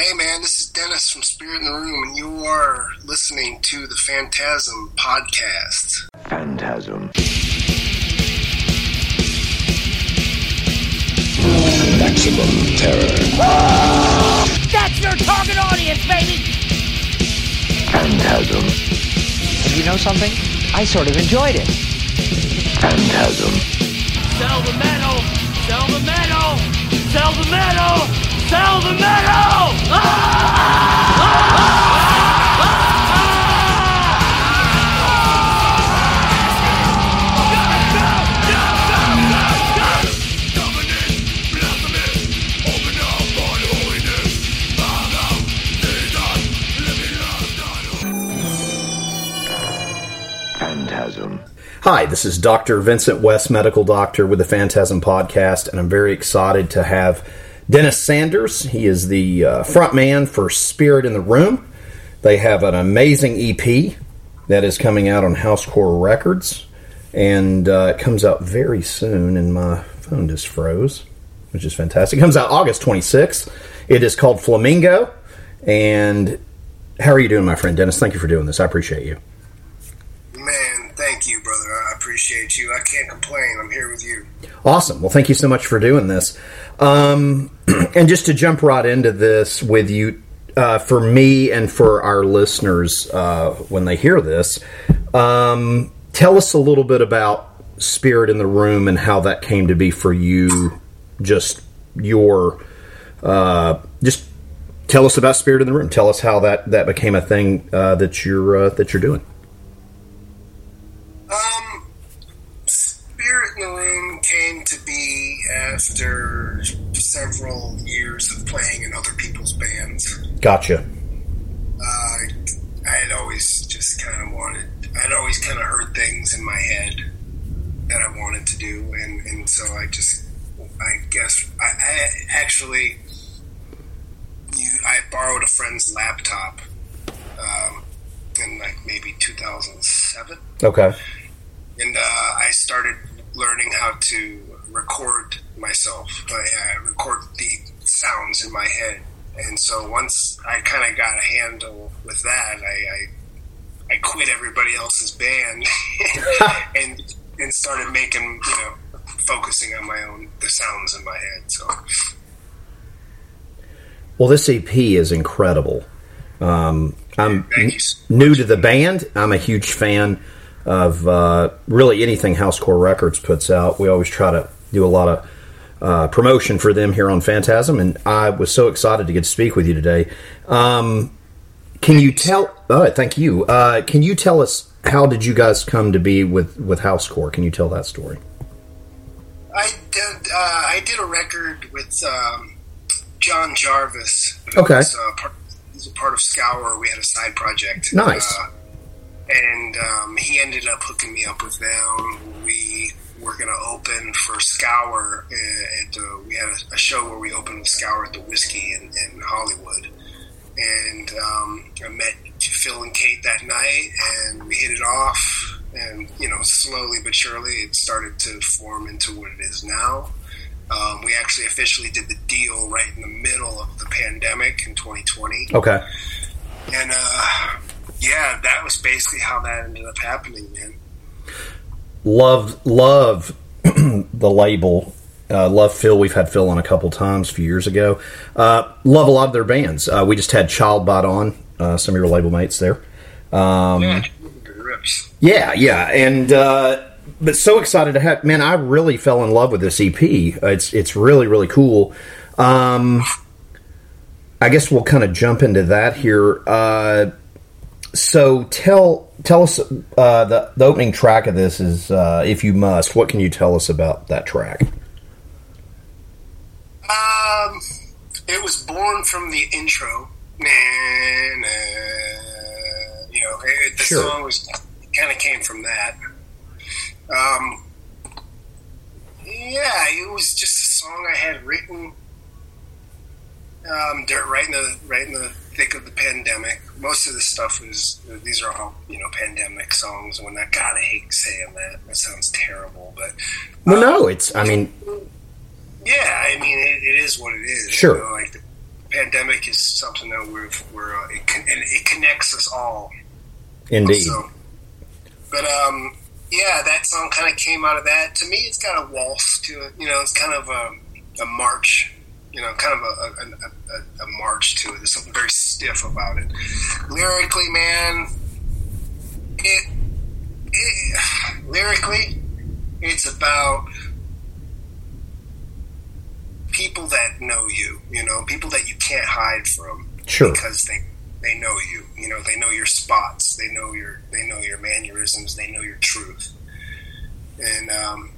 Hey man, this is Dennis from Spirit in the Room, and you are listening to the Phantasm podcast. Phantasm. Maximum terror. That's your target audience, baby! Phantasm. And you know something? I sort of enjoyed it. Phantasm. Sell the metal! Sell the metal! Sell the metal! The metal! Phantasm. Hi, this is Dr. Vincent West, medical doctor with the Phantasm Podcast, and I'm very excited to have Dennis Sanders. He is the uh, front man for Spirit in the Room. They have an amazing EP that is coming out on Housecore Records, and uh, it comes out very soon, and my phone just froze, which is fantastic. It comes out August 26th. It is called Flamingo, and how are you doing, my friend Dennis? Thank you for doing this. I appreciate you. Man, thank you, brother. I appreciate you. I can't complain. I'm here with you. Awesome. Well, thank you so much for doing this. Um, and just to jump right into this with you, uh, for me and for our listeners uh, when they hear this, um, tell us a little bit about Spirit in the Room and how that came to be for you. Just your, uh, just tell us about Spirit in the Room. Tell us how that that became a thing uh, that you're uh, that you're doing. Um, Spirit in the Room came to be after several years of playing in other people's bands. Gotcha. Uh, I had always just kind of wanted, I'd always kind of heard things in my head that I wanted to do, and, and so I just, I guess, I, I actually, you, I borrowed a friend's laptop um, in like maybe 2007 Okay. and uh, I started learning how to record myself. I, I record the sounds in my head, and so once I kind of got a handle with that, I I, I quit everybody else's band and and started making you know focusing on my own the sounds in my head. So Well, this EP is incredible. Um, I'm so new to the band. I'm a huge fan of uh, really anything Housecore Records puts out. We always try to do a lot of uh, promotion for them here on Phantasm, and I was so excited to get to speak with you today. Um, can you tell? Oh, thank you. Uh, can you tell us how did you guys come to be with with Housecore? Can you tell that story? I did uh, I did a record with um, John Jarvis. Okay. He's, uh, part, he's a part of Scour. We had a side project. Nice. Uh, and um, he ended up hooking me up with them. We were going to open for Scour. uh, At uh, we had a, a show where we opened with Scour at the Whiskey in, in Hollywood, and um, I met Phil and Kate that night, and we hit it off. And you know, slowly but surely, it started to form into what it is now. Um, we actually officially did the deal right in the middle of the pandemic in 2020 Okay. and uh, yeah, that was basically how that ended up happening, man. Love love the label. Uh, love Phil. We've had Phil on a couple times a few years ago. Uh, love a lot of their bands. Uh, we just had Child Bite on. Uh, some of your label mates there. Um, yeah, yeah, yeah, and uh, but so excited to have. Man, I really fell in love with this EP. It's it's really really cool. Um, I guess we'll kind of jump into that here. Uh, so tell tell us uh, the the opening track of this is uh, if you must. What can you tell us about that track? Um, it was born from the intro. Nah, nah, you know, it, the Sure. song was kind of came from that. Um, yeah, it was just a song I had written. Um, right in the right in the thick of the pandemic. Most of the stuff is these are all you know pandemic songs. And when I God, I hate saying that. That sounds terrible, but Well, no, it's. I mean, yeah, I mean it, it is what it is. Sure. You know, like the, pandemic is something that we're, we're uh, it, con- and it connects us all. Indeed. So, but um, yeah, that song kind of came out of that. To me, it's got a waltz to it. You know, it's kind of a, a march. You know, kind of a, a, a, a march to it. There's something very stiff about it. Lyrically, man, it, it lyrically, it's about people that know you. You know, people that you can't hide from Sure. because they they know you. You know, they know your spots. They know your they know your mannerisms. They know your truth. And um,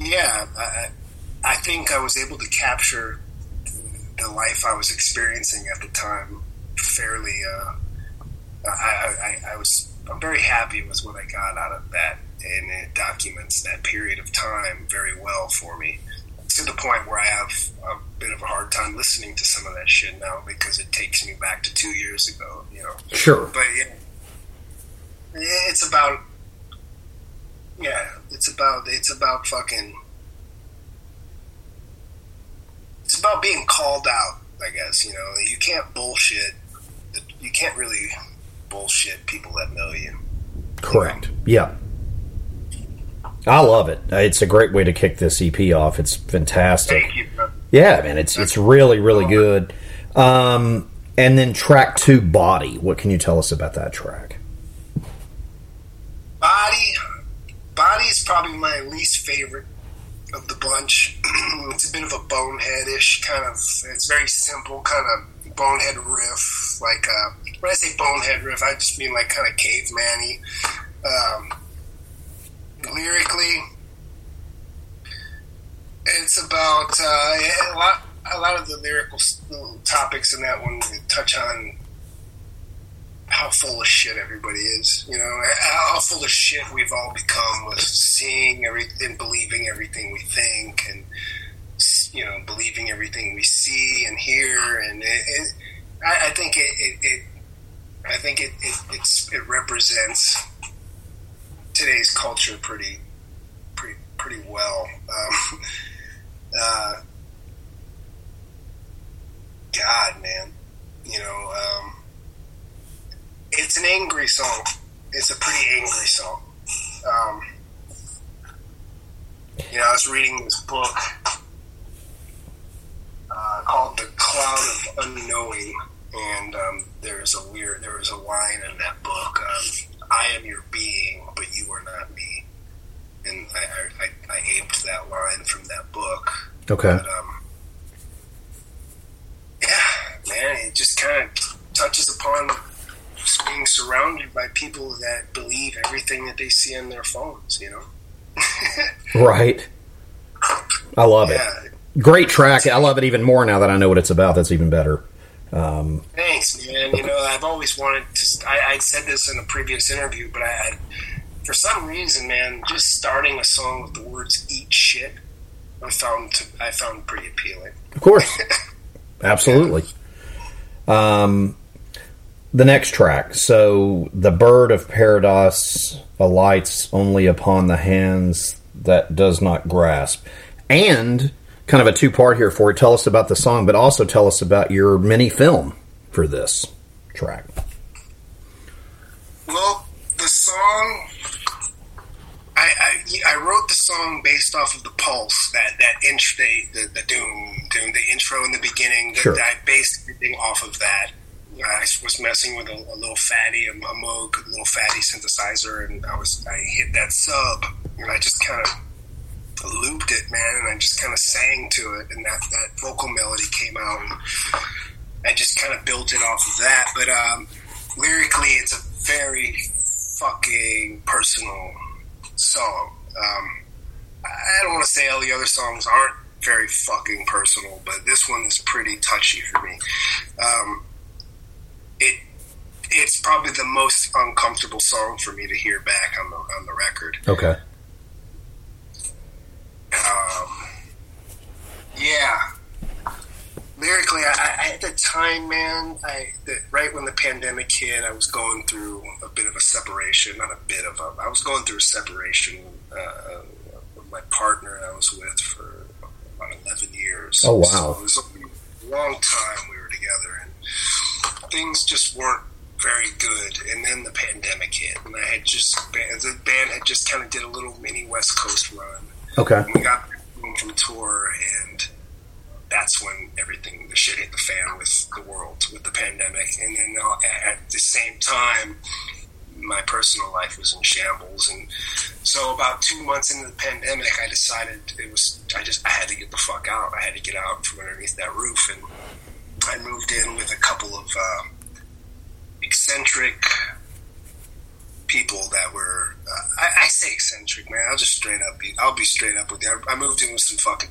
yeah, I, I think I was able to capture the life I was experiencing at the time fairly. Uh, I, I, I was I'm very happy with what I got out of that, and it documents that period of time very well for me. To the point where I have a bit of a hard time listening to some of that shit now because it takes me back to two years ago. You know, Sure. but yeah, it's about yeah, it's about it's about fucking it's about being called out. I guess you know you can't bullshit. You can't really bullshit people that know you. Correct. Yeah. I love it. It's a great way to kick this EP off. It's fantastic. Thank you. bro. Yeah, man, it's it's really really good. Um, and then track two, body. What can you tell us about that track? Body, body is probably my least favorite of the bunch. it's a bit of a boneheadish kind of. It's very simple, kind of bonehead riff. Like uh, when I say bonehead riff, I just mean like kind of caveman-y. Um, lyrically, it's about uh, a lot. A lot of the lyrical topics in that one touch on how full of shit everybody is. You know, how full of shit we've all become with seeing everything, believing everything we think, and you know, believing everything we see and hear. And it, it, I, I think it, it, I think it, it represents today's culture pretty, pretty, pretty well. Um, uh, God, man, you know. Um, it's an angry song. It's a pretty angry song. Um, you know, I was reading this book uh, called "The Cloud of Unknowing," and um, there's a weird. There was a line in that book: um, "I am your being, but you are not me." And I, I, I, I aped that line from that book. Okay. But, um, yeah, man, it just kind of touches upon being surrounded by people that believe everything that they see on their phones, you know? Right. I love it. Great track. I love it even more now that I know what it's about. That's even better. Thanks, man. You know, I've always wanted to. I, I said this in a previous interview, but I, I, for some reason, man, just starting a song with the words "eat shit," I found to, I found pretty appealing. Of course. Absolutely. Um, the next track. So, the bird of paradise alights only upon the hands that does not grasp. And kind of a two part here for you. Tell us about the song, but also tell us about your mini film for this track. Well, the song, I, I I wrote the song based off of the Pulse, that that intro, the, the doom, doom, the intro in the beginning. Sure. I based everything off of that. I was messing with a, a Little Phatty, a, a Moog, a Little Phatty synthesizer, and I was I hit that sub, and I just kind of looped it, man, and I just kind of sang to it, and that that vocal melody came out, and I just kind of built it off of that. But um, lyrically, it's a very fucking personal song. Um, I don't want to say all the other songs aren't very fucking personal, but this one is pretty touchy for me. Um, it's probably the most uncomfortable song for me to hear back on the on the record. Okay. Um, yeah. Lyrically, I, I, at the time, man, I the, right when the pandemic hit, I was going through a bit of a separation. Not a bit of a. I was going through a separation uh, with my partner I was with for about eleven years. Oh, wow. So it was a long time we were together, and things just weren't very good. And then the pandemic hit, and I had just the band had just kind of did a little mini West Coast run. Okay. We got home from tour, and that's when everything the shit hit the fan with the world with the pandemic, and then uh, at the same time. My personal life was in shambles, and so about two months into the pandemic, I decided it was I just I had to get the fuck out. I had to get out from underneath that roof, and I moved in with a couple of um, eccentric people that were. Uh, I, I say eccentric, man. I'll just straight up be. I'll be straight up with you. I, I moved in with some fucking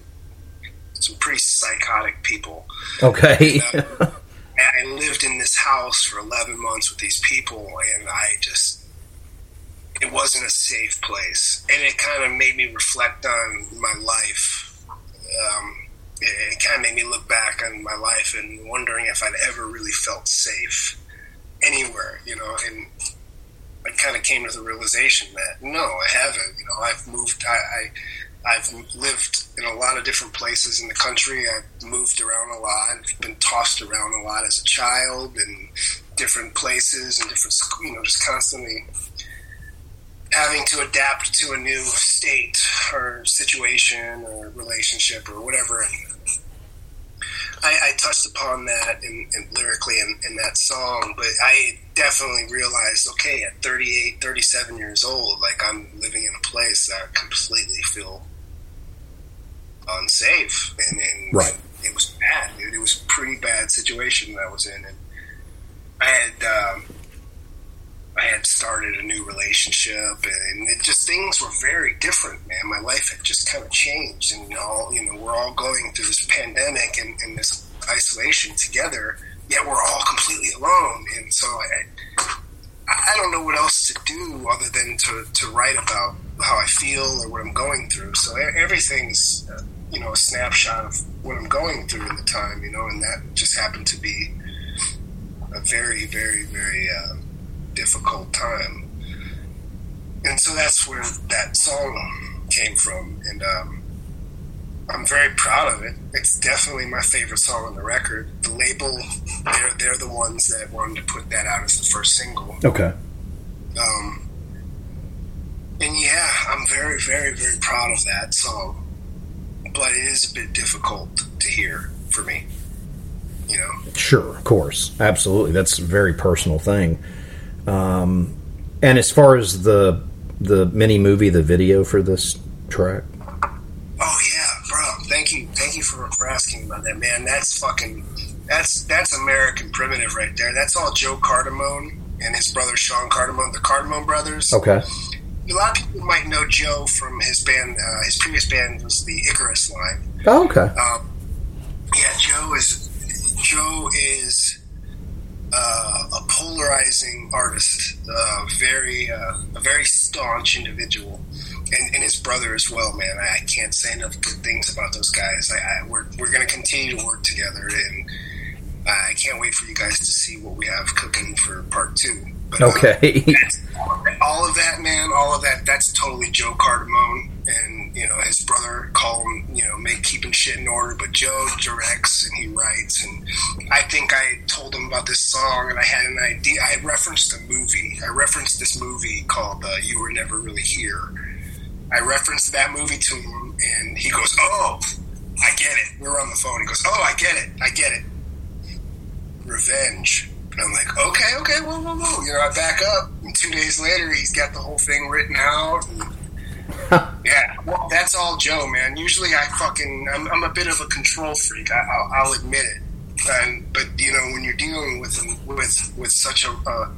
some pretty psychotic people. Okay. And, uh, I lived in this house for 11 months with these people, and I just, it wasn't a safe place. And it kind of made me reflect on my life. Um, it, it kind of made me look back on my life and wondering if I'd ever really felt safe anywhere, you know, and I kind of came to the realization that no, I haven't. You know, I've moved, I, I I've lived in a lot of different places in the country. I've moved around a lot. I've been tossed around a lot as a child in different places and different, you know, just constantly having to adapt to a new state or situation or relationship or whatever. And I, I touched upon that in, in lyrically in, in that song, but I definitely realized, okay, at 38, 37 years old, like I'm living in a place that I completely feel unsafe, and, and Right. it was bad, dude. It was a pretty bad situation that I was in, and I had um, I had started a new relationship, and it just things were very different, man. My life had just kind of changed, and all you know, we're all going through this pandemic and, and this isolation together. Yet we're all completely alone, and so I, I don't know what else to do other than to, to write about how I feel or what I'm going through. So everything's, you know, a snapshot of what I'm going through in the time, you know, and that just happened to be a very, very, very uh, difficult time. And so that's where that song came from. And um, I'm very proud of it. It's definitely my favorite song on the record. The label, they're, they're the ones that wanted to put that out as the first single. Okay. Um, and yeah, I'm very, very, very proud of that song. But it is a bit difficult to hear for me. You know, Sure, of course, absolutely. That's a very personal thing. Um, and as far as the the mini movie, the video for this track, Oh yeah, bro. Thank you, thank you for, for asking about that, man. That's fucking, that's that's American primitive right there. That's all Joe Cardamone and his brother Sean Cardamone, the Cardamone brothers. okay, A lot of people might know Joe from his band. Uh, his previous band was the Icarus line. oh, okay, Um, yeah, Joe is Joe is uh, a polarizing artist, uh, very uh, a very staunch individual, and, and his brother as well. Man, I, can't say enough good things about those guys. I, I, we're we're going to continue to work together, and I can't wait for you guys to see what we have cooking for part two. But, uh, okay, all of that, man, all of that, that's totally Joe Cardamone. And, you know, his brother call him, you know, make keeping shit in order, but Joe directs and he writes. And I think I told him about this song and I had an idea. I referenced a movie. I referenced this movie called uh, You Were Never Really Here. I referenced that movie to him and he goes, Oh, I get it. we're on the phone. He goes, Oh, I get it. I get it. Revenge. And I'm like, okay, okay, whoa, whoa, whoa. You know, I back up. And two days later, he's got the whole thing written out. And, yeah, well, that's all Joe, man. Usually, I fucking, I'm, I'm a bit of a control freak. I, I'll, I'll admit it. And, but you know, when you're dealing with with with such a uh,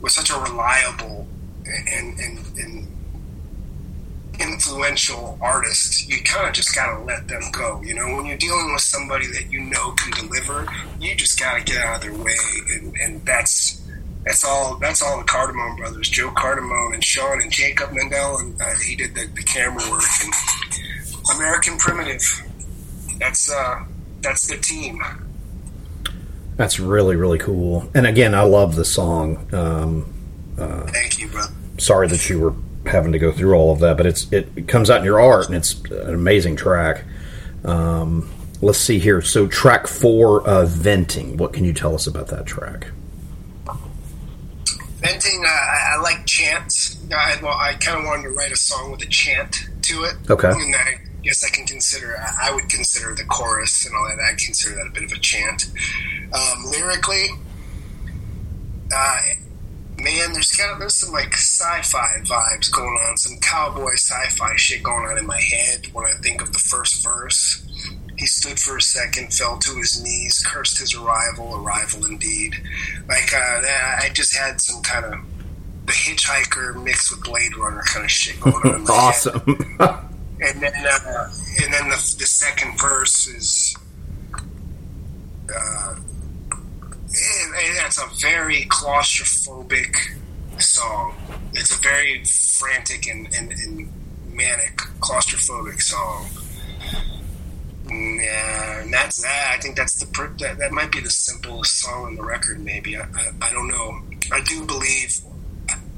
with such a reliable and and, and influential artist, you kind of just gotta let them go. You know, when you're dealing with somebody that you know can deliver, you just gotta get out of their way, and, and that's that's all. That's all the Cardamone brothers, Joe Cardamone and Sean and Jacob Mendel, and uh, he did the, the camera work and American Primitive. That's uh, that's the team. that's really really cool. And again, I love the song. Um, Thank you, brother. sorry that you were having to go through all of that, but it's it, it comes out in your art, and it's an amazing track. Um, let's see here. So track four, uh, venting. What can you tell us about that track? Venting, uh, I, I like chants. I, well, I kind of wanted to write a song with a chant to it. Okay. And I guess I can consider, I I would consider the chorus and all that, I'd consider that a bit of a chant. Um, lyrically, uh, man, there's kind of, there's some like sci-fi vibes going on, some cowboy sci-fi shit going on in my head when I think of the first verse. He stood for a second, fell to his knees, cursed his arrival, arrival indeed. Like, uh, I just had some kind of the hitchhiker mixed with Blade Runner kind of shit going on in my head. awesome. And then, uh, and then the, the second verse is, uh, it's a very claustrophobic song. It's a very frantic and, and, and manic claustrophobic song. Yeah, and that's that. I think that's the that, that might be the simplest song on the record. Maybe I, I, I don't know. I do believe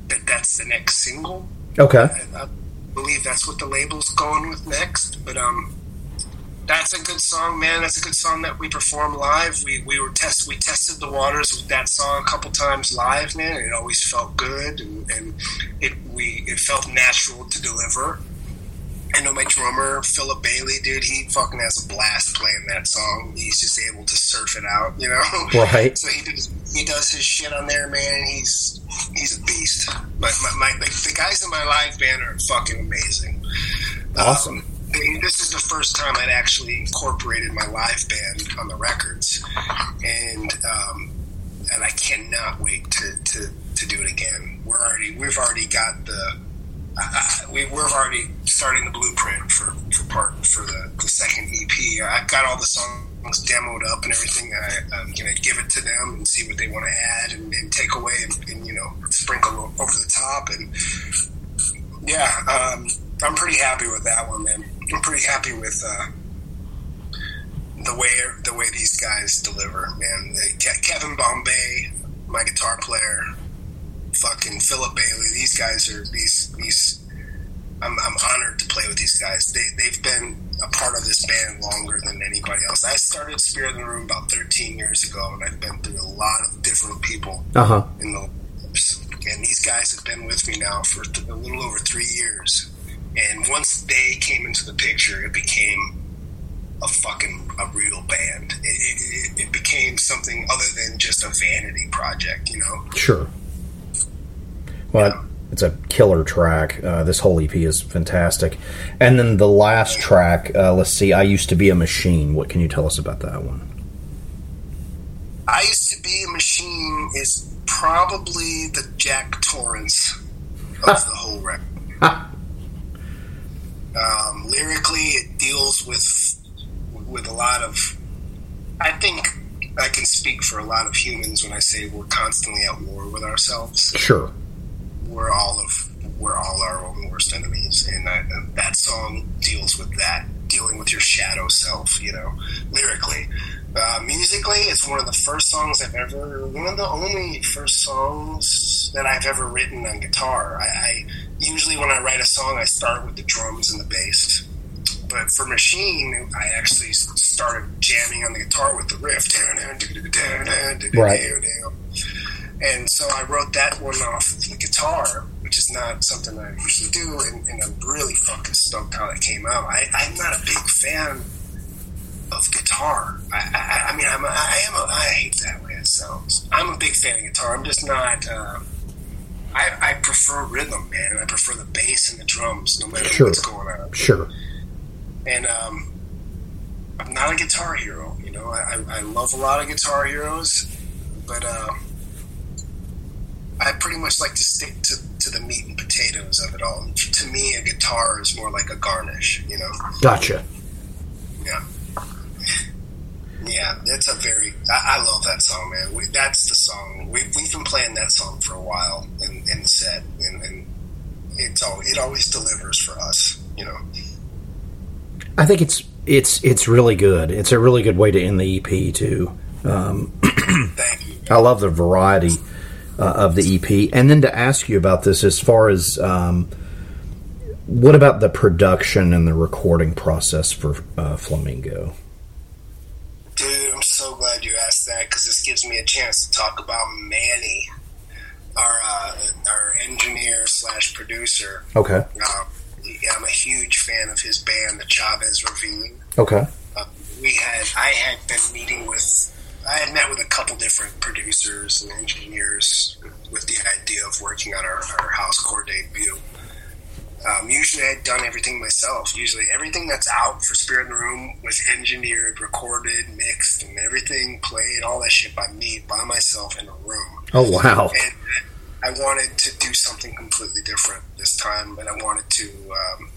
that that's the next single. okay. I, I believe that's what the label's going with next. But um, that's a good song, man. That's a good song that we perform live. We we were test we tested the waters with that song a couple times live, man. And it always felt good, and, and it we it felt natural to deliver. I know my drummer Philip Bailey, dude. He fucking has a blast playing that song. He's just able to surf it out, you know. Right. So he does he does his shit on there, man. He's he's a beast. My, my, my like, the guys in my live band are fucking amazing. Awesome. Um, they- this is the first time I'd actually incorporated my live band on the records, and um, and I cannot wait to, to, to do it again. We're already we've already got the we, we're already starting the blueprint for, for part for the, the second EP. I've got all the songs demoed up and everything. I, I'm gonna give it to them and see what they want to add and, and take away and, and you know sprinkle over the top. And yeah, um, I'm pretty happy with that one, man. I'm pretty happy with uh, the way the way these guys deliver, man. Kevin Bombay, my guitar player, fucking Philip Bailey. These guys are these these. I'm, I'm honored to play with these guys. They they've been a part of this band longer than anybody else. I started Spirit in the Room about 13 years ago, and I've been through a lot of different people Uh huh. in the and these guys have been with me now for th- a little over three years. And once they came into the picture, it became a fucking a real band. It, it, it became something other than just a vanity project, you know. Sure. Well, it's a killer track. Uh, this whole EP is fantastic. And then the last track, uh, let's see, I Used to Be a Machine. What can you tell us about that one? I used to be a machine is probably the Jack Torrance of the whole record. um, lyrically, it deals with with a lot of. I think I can speak for a lot of humans when I say we're constantly at war with ourselves. Sure. We're all of we're all our own worst enemies, and I, that song deals with that, dealing with your shadow self. You know, lyrically. Uh, musically, it's one of the first songs I've ever, one of the only first songs that I've ever written on guitar. I, I usually, when I write a song, I start with the drums and the bass. But for Machine, I actually started jamming on the guitar with the riff. Right. And so I wrote that one off the guitar, which is not something I usually do, and, and I'm really fucking stoked how it came out. I, I'm not a big fan of guitar. I, I, I mean, I'm a, I am a, I hate that way it sounds. I'm a big fan of guitar. I'm just not. Uh, I, I prefer rhythm, man. I prefer the bass and the drums, no matter Sure. what's going on. Sure. And um, I'm not a guitar hero. You know, I, I- I love a lot of guitar heroes, but uh, I pretty much like to stick to, to the meat and potatoes of it all. To me, a guitar is more like a garnish. You know. Gotcha. Yeah. Yeah, that's a very. I, I love that song, man. We, that's the song. We, we've been playing that song for a while in, in the set, and, and it's all, it always delivers for us, you know. I think it's it's it's really good. It's a really good way to end the EP too. Um, Thank you. I love the variety uh, of the EP, and then to ask you about this as far as um, what about the production and the recording process for uh, Flamingo? Dude, I'm so glad you asked that because this gives me a chance to talk about Manny, our uh, our engineer slash producer. Okay. Um, yeah, I'm a huge fan of his band, the Chavez Ravine. Okay. Uh, we had I had been meeting with I had met with a couple different producers and engineers with the idea of working on our, our housecore debut. Um, usually, I'd done everything myself. Usually, everything that's out for Spirit in the Room was engineered, recorded, mixed, and everything played. All that shit by me, by myself in a room. Oh wow. And I wanted to do something completely different this time, but I wanted to um,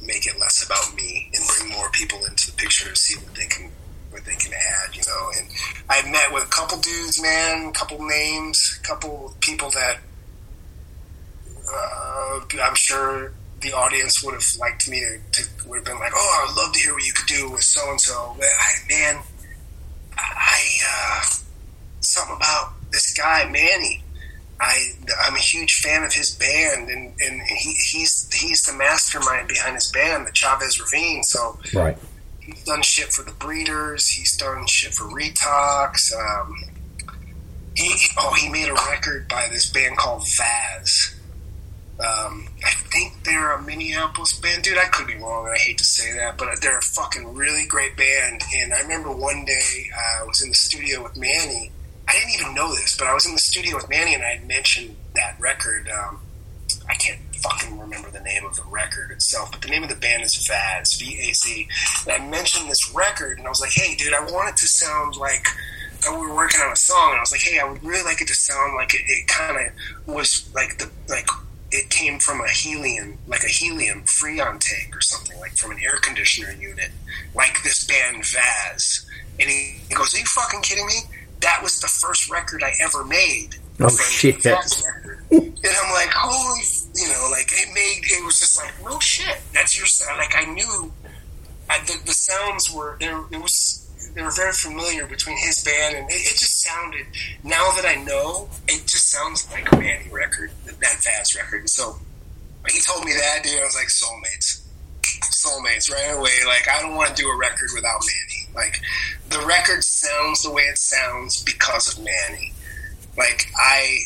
make it less about me and bring more people into the picture to see what they can what they can add, you know. And I met with a couple dudes, man, a couple names, a couple people that uh, I'm sure the audience would have liked me to, to would have been like, oh, I'd love to hear what you could do with so and so. Man, I uh, something about this guy Manny. I I'm a huge fan of his band, and, and he, he's he's the mastermind behind his band, the Chavez Ravine. So Right. He's done shit for the Breeders. He's done shit for Retox. Um, he oh he made a record by this band called Vaz. Um, I think they're a Minneapolis band, dude. I could be wrong, and I hate to say that, but they're a fucking really great band. And I remember one day uh, I was in the studio with Manny. I didn't even know this, but I was in the studio with Manny, and I had mentioned that record. Um, fucking remember the name of the record itself, but the name of the band is Vaz, V A Z. And I mentioned this record, and I was like, "Hey, dude, I want it to sound like." Uh, we were working on a song, and I was like, "Hey, I would really like it to sound like it, it kind of was like the like it came from a helium, like a helium freon tank or something, like from an air conditioner unit, like this band Vaz." And he, he goes, "Are you fucking kidding me? That was the first record I ever made." Oh, shit. Vaz record." And I'm like, "Holy!" You know, like it made it was just like, "No shit, that's your sound." Like I knew I, the, the sounds were there. It was they were very familiar between his band and it, it just sounded. Now that I know, it just sounds like a Manny record, that Vaz record. And so he told me that, day, I was like, soulmates, soulmates right away. Like I don't want to do a record without Manny. Like the record sounds the way it sounds because of Manny. Like I,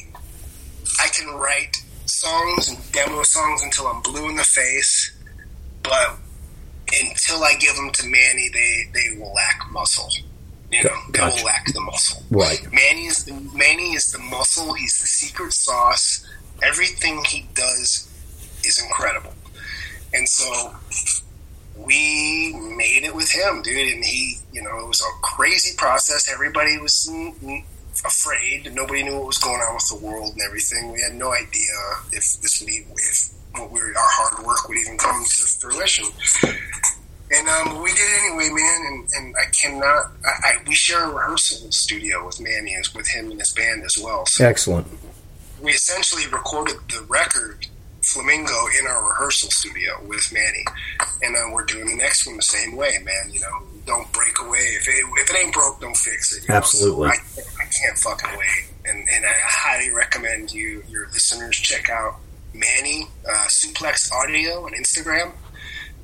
I can write songs and demo songs until I'm blue in the face, but until I give them to Manny, they they will lack muscle. You know, they Gotcha. will lack the muscle. Right. Manny is the Manny is the muscle. He's the secret sauce. Everything he does is incredible, and so we made it with him, dude. And he, you know, it was a crazy process. Everybody was afraid. Nobody knew what was going on with the world and everything. We had no idea if this would, even- if what we were, our hard work would even come to fruition. And um, we did it anyway, man. And, and I cannot. I, I we share a rehearsal studio with Manny, with him and his band as well. So Excellent. we essentially recorded the record Flamingo in our rehearsal studio with Manny, and uh, we're doing the next one the same way, man. You know, don't break away. If it, if it ain't broke, don't fix it. Absolutely. So I can't fucking wait, and and I highly recommend you your listeners check out Manny uh, Suplex Audio on Instagram,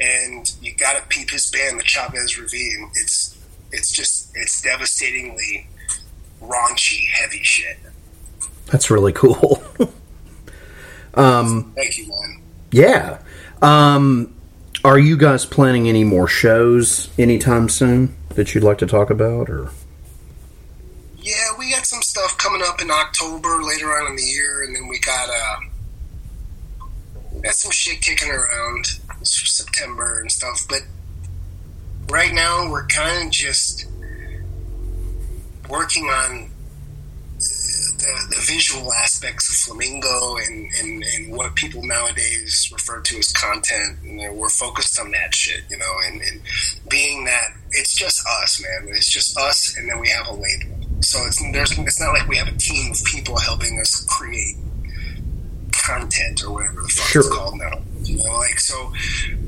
and you got to peep his band, the Chavez Ravine. It's it's just it's devastatingly raunchy, heavy shit. That's really cool. Thank you, man. yeah. Um, are you guys planning any more shows anytime soon that you'd like to talk about, or? Yeah, we got some stuff coming up in October later on in the year, and then we got uh, got some shit kicking around September and stuff. But right now, we're kind of just working on the, the visual aspects of Flamingo and, and, and what people nowadays refer to as content. We're focused on that shit, you know, and, and being that it's just us, man. It's just us, and then we have a label. So it's there's it's not like we have a team of people helping us create content or whatever the fuck it's called now. You know, like so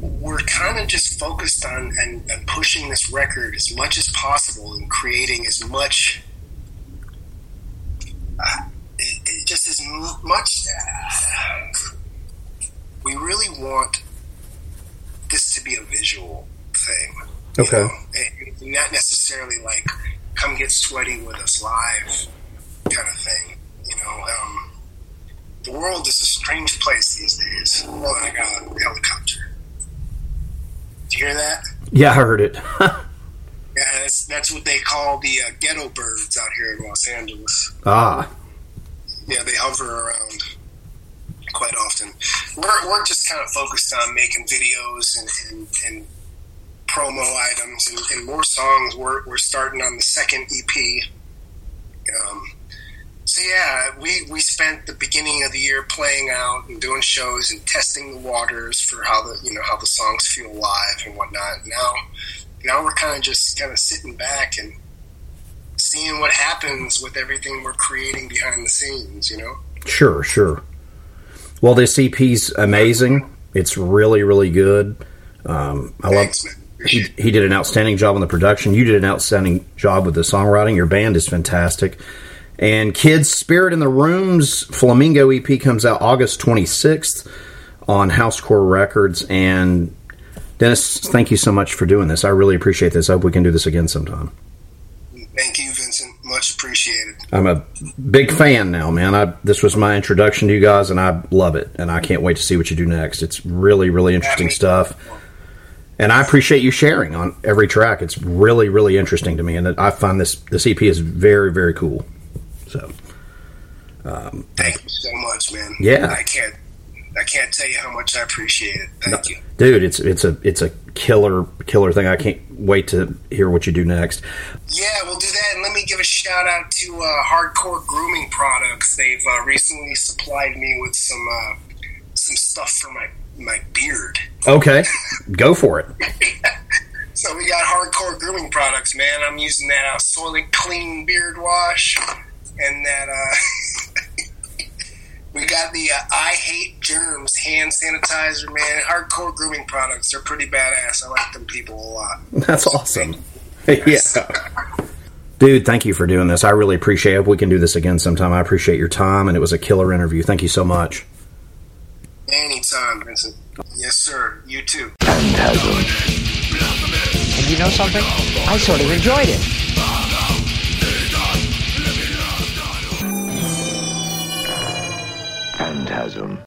we're kind of just focused on and, and pushing this record as much as possible and creating as much uh, it, it just as much uh, we really want this to be a visual thing Okay. know? Not necessarily like come get sweaty with us live, kind of thing. You know, um, the world is a strange place these days. Oh, I got a helicopter. Do you hear that? Yeah, I heard it. Yeah, that's, that's what they call the uh, ghetto birds out here in Los Angeles. ah, Yeah, they hover around quite often. We're, we're just kind of focused on making videos and, and, and promo items and, and more songs. We're, we're starting on the second EP. Um, so yeah, we, we spent the beginning of the year playing out and doing shows and testing the waters for how the you know how the songs feel live and whatnot. Now now we're kind of just kind of sitting back and seeing what happens with everything we're creating behind the scenes. You know. sure, sure. Well, this EP's amazing. It's really, really good. Um, I love. Thanks. He, he did an outstanding job on the production. You did an outstanding job with the songwriting. Your band is fantastic. And Kids Spirit in the Rooms Flamingo EP comes out August 26th on Housecore Records. And Dennis, thank you so much for doing this. I really appreciate this. I hope we can do this again sometime. Thank you, Vincent. Much appreciated. I'm a big fan now, man. I this was my introduction to you guys, and I love it. And I can't wait to see what you do next. It's really, really interesting stuff. And I appreciate you sharing on every track. It's really, really interesting to me, and I find this this EP is very, very cool. So, Thank you so much, man. Yeah. I can't. I can't tell you how much I appreciate it. Thank you. dude, it's it's a it's a killer killer thing. I can't wait to hear what you do next. Yeah, we'll do that. And let me give a shout out to uh, Hardcore Grooming Products. They've uh, recently supplied me with some uh, some stuff for my my beard. Okay, go for it. So we got Hardcore Grooming Products, man. I'm using that uh, Soylent Clean Beard Wash, and that uh, we got the uh, I Hate Germs hand sanitizer, man. Hardcore Grooming Products. They're pretty badass. I like them people a lot. That's awesome. yeah. Dude, thank you for doing this. I really appreciate it. We can do this again sometime. I appreciate your time, and it was a killer interview. Thank you so much. Anytime, Vincent. Yes, sir. You too. And you know something? I sort of enjoyed it. Phantasm.